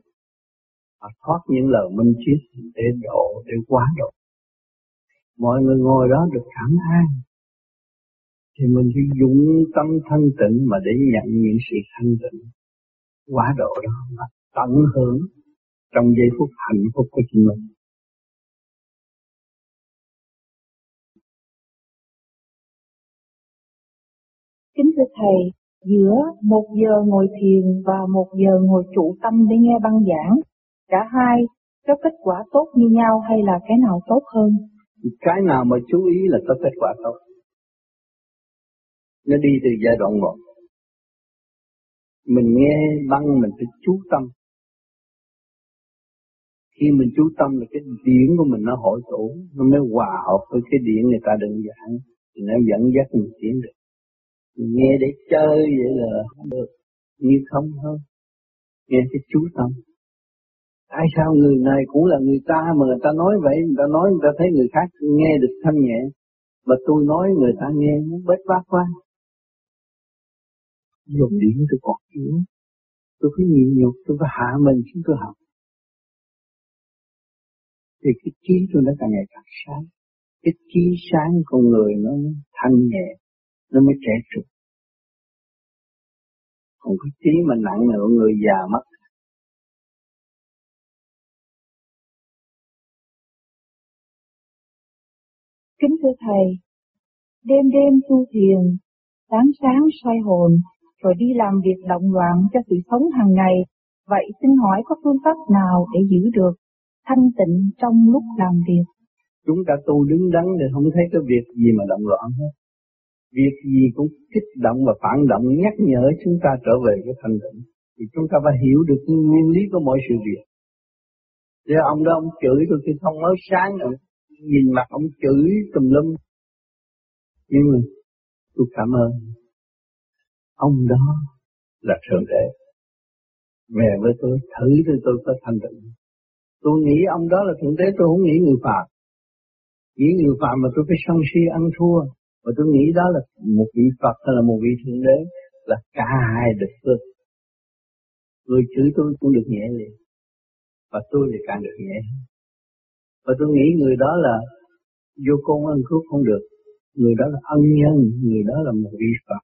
Họ thoát những lời minh triết để độ để quá độ. Mọi người ngồi đó được cảm an. Thì mình phải dùng tâm thanh tịnh mà để nhận những sự thanh tịnh. Quá độ đó mà tận hưởng trong giây phút hạnh phúc của chính mình. Kính thưa Thầy, giữa một giờ ngồi thiền và một giờ ngồi trụ tâm để nghe băng giảng, cả hai có kết quả tốt như nhau hay là cái nào tốt hơn? Cái nào mà chú ý là có kết quả tốt. Nó đi từ giai đoạn một mình nghe băng mình phải chú tâm khi mình chú tâm là cái điển của mình nó hội tụ nó mới hòa hợp với cái điển người ta đơn giản thì nó dẫn dắt mình tiến được nghe để chơi vậy là không được. Như không hơn nghe cái chú tâm. Tại sao người này cũng là người ta mà người ta nói vậy, người ta nói, người ta thấy người khác nghe được thanh nhẹ. Mà tôi nói người ta nghe muốn bết bát quá. Dùng điển tôi còn yếu. Tôi phải nhịn nhục, tôi phải hạ mình xuống tôi học. Thì cái trí tôi nó càng ngày càng sáng. Cái trí sáng con người nó thanh nhẹ nó mới trẻ trung còn cái trí mà nặng nữa người già mất Kính thưa Thầy, đêm đêm tu thiền, sáng sáng soi hồn, rồi đi làm việc động loạn cho sự sống hàng ngày. Vậy xin hỏi có phương pháp nào để giữ được thanh tịnh trong lúc làm việc? Chúng ta tu đứng đắn thì không thấy cái việc gì mà động loạn hết. Việc gì cũng kích động và phản động, nhắc nhở chúng ta trở về cái thanh tịnh. Thì chúng ta phải hiểu được nguyên lý của mọi sự việc. Thế ông đó, ông chửi tôi khi không mới sáng rồi. Nhìn mặt ông chửi tùm lum. Nhưng mà tôi cảm ơn ông đó là thượng đế về với tôi, thử thì tôi có thanh tịnh tôi nghĩ ông đó là thượng đế, tôi không nghĩ người phạm nghĩ người phạm mà tôi phải sân si ăn thua và tôi nghĩ đó là một vị Phật hay là một vị thượng đế là cả hai được phước người chửi tôi cũng được nhẹ liền, và tôi thì càng được nhẹ và tôi nghĩ người đó là vô công ân phước không được. Người đó là ân nhân, người đó là một vị Phật.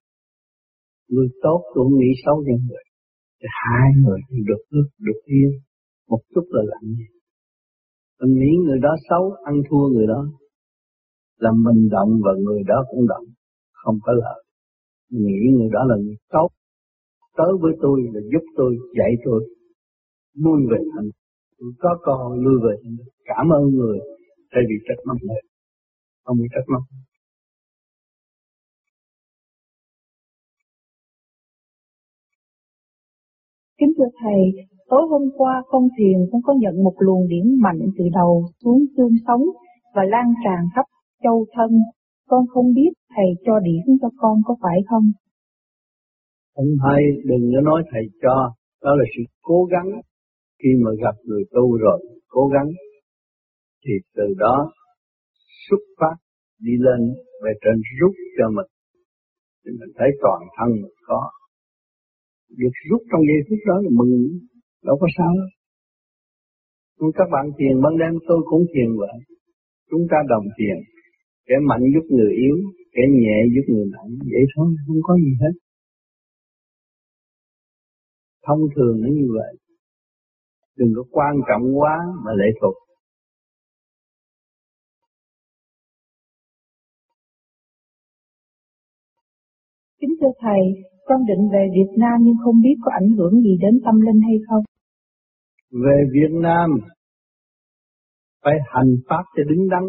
Người tốt tôi nghĩ xấu cho người, thì hai người được ước, được yên một chút là lạnh mình nghĩ người đó xấu, ăn thua người đó là mình động và người đó cũng động. Không có lợi nghĩ người đó là người tốt. Tới với tôi là giúp tôi dạy tôi. Nuôi về thành có con nuôi về thành cảm ơn người. Thay vì trách móc người. Không bị trách móc Kính thưa Thầy, tối hôm qua con thiền con có nhận một luồng điển mạnh từ đầu xuống xương sống và lan tràn khắp châu thân. Con không biết Thầy cho điển cho con có phải không? Không hay, đừng có nói Thầy cho, đó là sự cố gắng. Khi mà gặp người tu rồi, cố gắng, thì từ đó xuất phát đi lên về trên rút cho mình. Thì mình thấy toàn thân mình có được rút trong giây phút đó là mừng đâu có sao đâu. Các bạn thiền ban đêm tôi cũng thiền vậy chúng ta đồng thiền kẻ mạnh giúp người yếu kẻ nhẹ giúp người nặng. Vậy thôi không có gì hết. Thông thường nó như vậy. Đừng có quan trọng quá mà lệ thuộc. Kính thưa Thầy, con định về Việt Nam nhưng không biết có ảnh hưởng gì đến tâm linh hay không. Về Việt Nam phải hành pháp cho đứng đắn,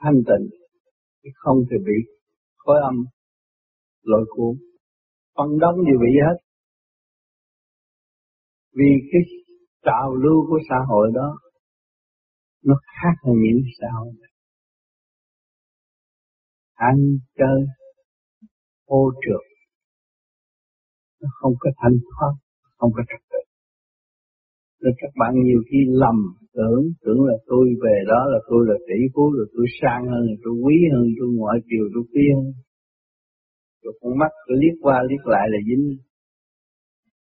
thanh tịnh, không thì bị khối âm lội cuốn. Phần đông đều bị hết. Vì cái trào lưu của xã hội đó nó khác hơn những xã hội này. Ăn chơi, ô trượt, nó không có thanh thoát, không có trật tự. Nên các bạn nhiều khi lầm tưởng, tưởng là tôi về đó là tôi là tỷ phú, rồi tôi sang hơn, là tôi quý hơn, tôi ngoại kiều, tôi tiên. Rồi con mắt cứ liếc qua liếc lại là dính.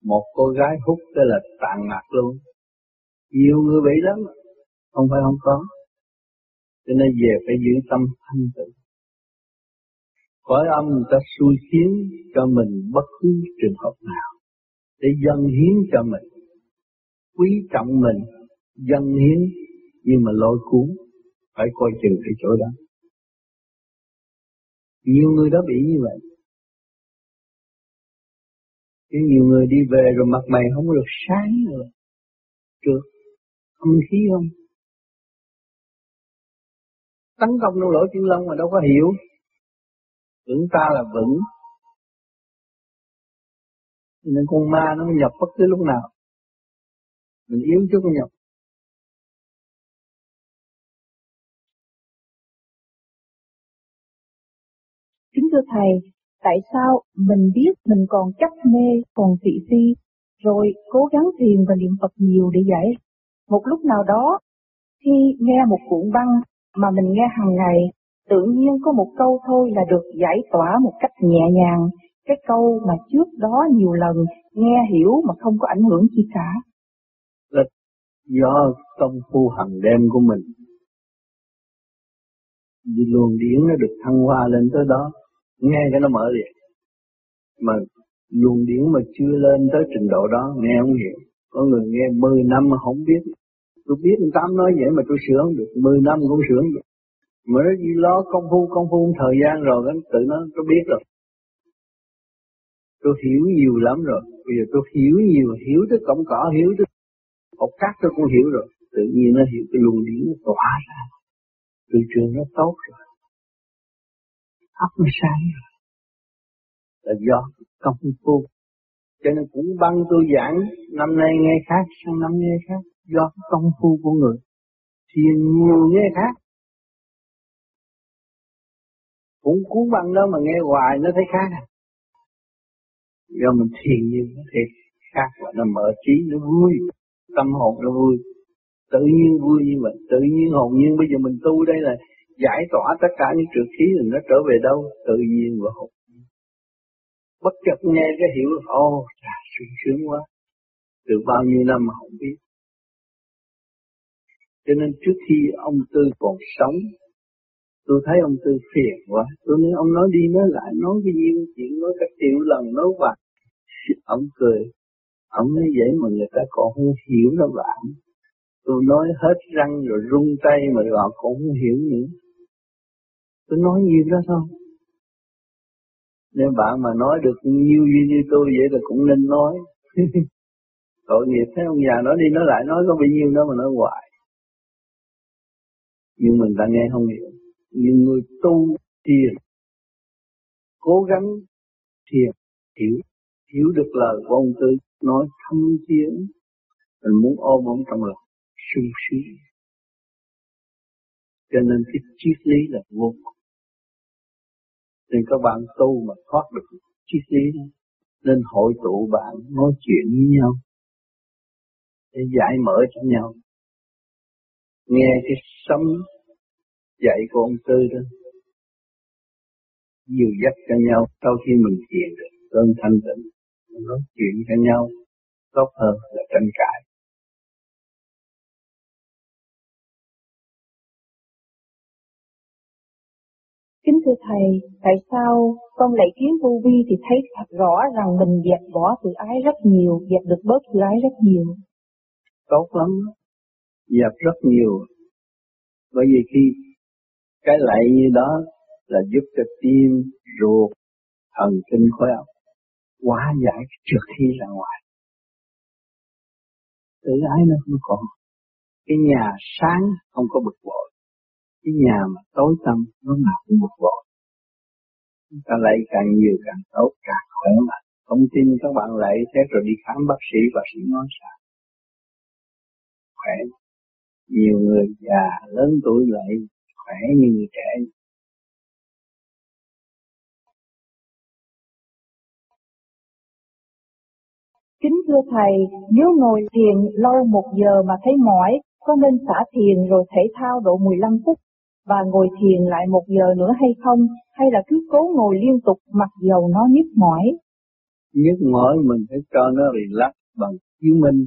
Một cô gái hút tới là tàn mặt luôn. Nhiều người bị lắm, không phải không có. Cho nên về phải giữ tâm thanh tịnh cõi âm người ta xui khiến cho mình bất cứ trường hợp nào để dâng hiến cho mình quý trọng mình, dân hiến, nhưng mà lôi cuốn, phải coi chừng cái chỗ đó. Nhiều người đó bị như vậy. Chứ nhiều người đi về rồi mặt mày không được sáng rồi Trượt Âm khí không? Tấn công trong lỗ chân lông mà đâu có hiểu. Tưởng ta là vững. Nên con ma nó nhập bất cứ lúc nào mình yếu chút nó nhập Kính thưa Thầy, tại sao mình biết mình còn chấp mê, còn thị phi, rồi cố gắng thiền và niệm Phật nhiều để giải. Một lúc nào đó, khi nghe một cuộn băng mà mình nghe hàng ngày, tự nhiên có một câu thôi là được giải tỏa một cách nhẹ nhàng, cái câu mà trước đó nhiều lần nghe hiểu mà không có ảnh hưởng gì cả. Do công phu hàng đêm của mình. đi luồng điển nó được thăng hoa lên tới đó, nghe cái nó mở liền. Mà luồng điển mà chưa lên tới trình độ đó, nghe không hiểu. Có người nghe 10 năm mà không biết. Tôi biết người Tám nói vậy mà tôi sửa không được, 10 năm cũng sửa không được mà nó gì lo công phu công phu thời gian rồi nó tự nó tôi biết rồi tôi hiểu nhiều lắm rồi bây giờ tôi hiểu nhiều hiểu tới cổng cỏ hiểu tới học cát tôi cũng hiểu rồi. Tự nhiên nó hiểu, cái luồng điển nó tỏa ra. Từ trường nó tốt rồi. Ấp nó sáng rồi. Là do công phu. Cho nên cũng băng tôi giảng, năm nay nghe khác, sang năm nghe khác. Do công phu của người. Thiền nhiều nghe khác. Cũng cuốn băng đó mà nghe hoài, nó thấy khác à. Do mình thiền nhiều, nó thiệt khác. Và nó mở trí, nó vui tâm hồn nó vui. Tự nhiên vui như vậy tự nhiên hồn nhiên. Bây giờ mình tu đây là giải tỏa tất cả những trượt khí rồi nó trở về đâu? Tự nhiên và hồn bất chợt nghe cái hiểu ô oh, sướng sướng quá. Từ bao nhiêu năm mà không biết. Cho nên trước khi ông Tư còn sống, tôi thấy ông Tư phiền quá. Tôi nói ông nói đi nói lại, nói cái gì? Chuyện nói các triệu lần nói hoài. Ông cười. Ông nói vậy mà người ta còn không hiểu đâu bạn. Tôi nói hết răng rồi rung tay mà họ cũng không hiểu nữa. Tôi nói nhiều đó thôi. Nếu bạn mà nói được nhiều như, như tôi vậy là cũng nên nói. (laughs) Tội nghiệp thấy ông già nói đi nói lại nói có bao nhiêu đó mà nói hoài. Nhưng mình ta nghe không hiểu. Nhưng người tu thiền, cố gắng thiền, hiểu, hiểu được lời của ông Tư nói thâm chiến, Mình muốn ôm ông trong lòng, sung sướng. Cho nên cái triết lý là vô cùng. Nên các bạn tu mà thoát được triết lý đó, nên hội tụ bạn nói chuyện với nhau để giải mở cho nhau. Nghe cái sấm dạy của ông Tư đó, dìu dắt cho nhau sau khi mình thiền được cơn thanh tịnh, nói chuyện cho nhau tốt hơn là tranh cãi. Kính thưa Thầy, tại sao con lại kiến vô vi thì thấy thật rõ rằng mình dẹp bỏ tự ái rất nhiều, dẹp được bớt tự ái rất nhiều. Tốt lắm, dẹp rất nhiều. Bởi vì khi cái lạy như đó là giúp cho tim, ruột, thần kinh khối óc hóa giải trước khi ra ngoài. Tự ái nó không còn. Cái nhà sáng không có bực bội. Cái nhà mà tối tăm nó nào cũng bực bội. Chúng ta lấy càng nhiều càng tốt, càng khỏe mạnh. Không tin các bạn lấy thế rồi đi khám bác sĩ, bác sĩ nói sao? Khỏe. Nhiều người già, lớn tuổi lại khỏe như người trẻ. Kính thưa Thầy, nếu ngồi thiền lâu một giờ mà thấy mỏi, có nên xả thiền rồi thể thao độ 15 phút và ngồi thiền lại một giờ nữa hay không? Hay là cứ cố ngồi liên tục mặc dầu nó nhức mỏi? Nhức mỏi mình phải cho nó relax bằng chiếu minh.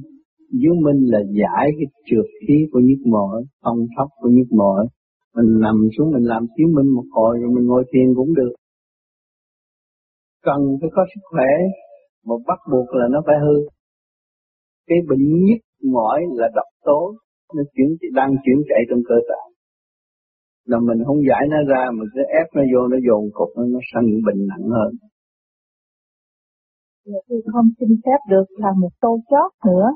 Chiếu minh là giải cái trượt khí của nhức mỏi, thông thấp của nhức mỏi. Mình nằm xuống mình làm chiếu minh một hồi rồi mình ngồi thiền cũng được. Cần phải có sức khỏe, mà bắt buộc là nó phải hư. Cái bệnh nhức mỏi là độc tố, nó chuyển đang chuyển chạy trong cơ thể. Là mình không giải nó ra, mình cứ ép nó vô, nó dồn cục, nó, nó sanh những bệnh nặng hơn. Dạ, tôi không xin phép được là một câu chót nữa.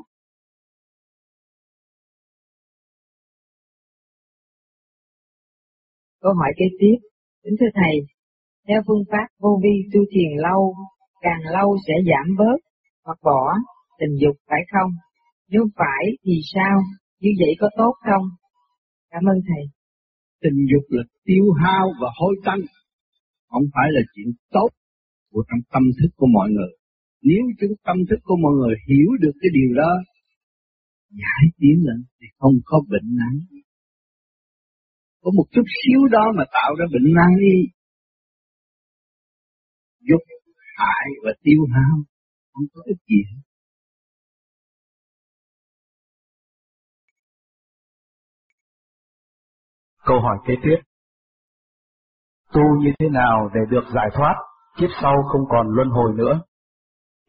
Câu hỏi kế tiếp, kính thưa thầy, theo phương pháp vô vi tu thiền lâu càng lâu sẽ giảm bớt hoặc bỏ tình dục phải không? Nếu phải thì sao? Như vậy có tốt không? Cảm ơn thầy. Tình dục là tiêu hao và hôi tanh, không phải là chuyện tốt của trong tâm thức của mọi người. Nếu chúng tâm thức của mọi người hiểu được cái điều đó, giải tiến lên thì không có bệnh nặng. Có một chút xíu đó mà tạo ra bệnh nặng đi. Dục hại và tiêu hao không có ích gì hết. Câu hỏi kế tiếp. Tu như thế nào để được giải thoát, kiếp sau không còn luân hồi nữa?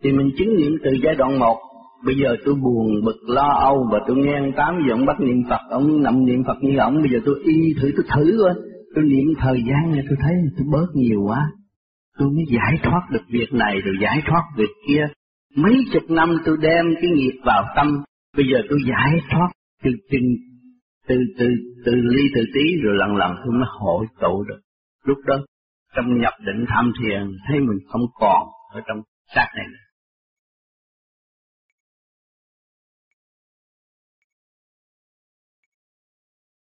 Thì mình chứng nghiệm từ giai đoạn 1, bây giờ tôi buồn, bực, lo âu và tôi nghe ông Tám giờ ông bắt niệm Phật, ông nằm niệm Phật như ông, bây giờ tôi y thử, tôi thử coi, tôi niệm thời gian này tôi thấy tôi bớt nhiều quá, tôi mới giải thoát được việc này rồi giải thoát việc kia. Mấy chục năm tôi đem cái nghiệp vào tâm, bây giờ tôi giải thoát từ từ từ từ từ ly từ tí rồi lần lần tôi mới hội tụ được. Lúc đó trong nhập định tham thiền thấy mình không còn ở trong xác này nữa.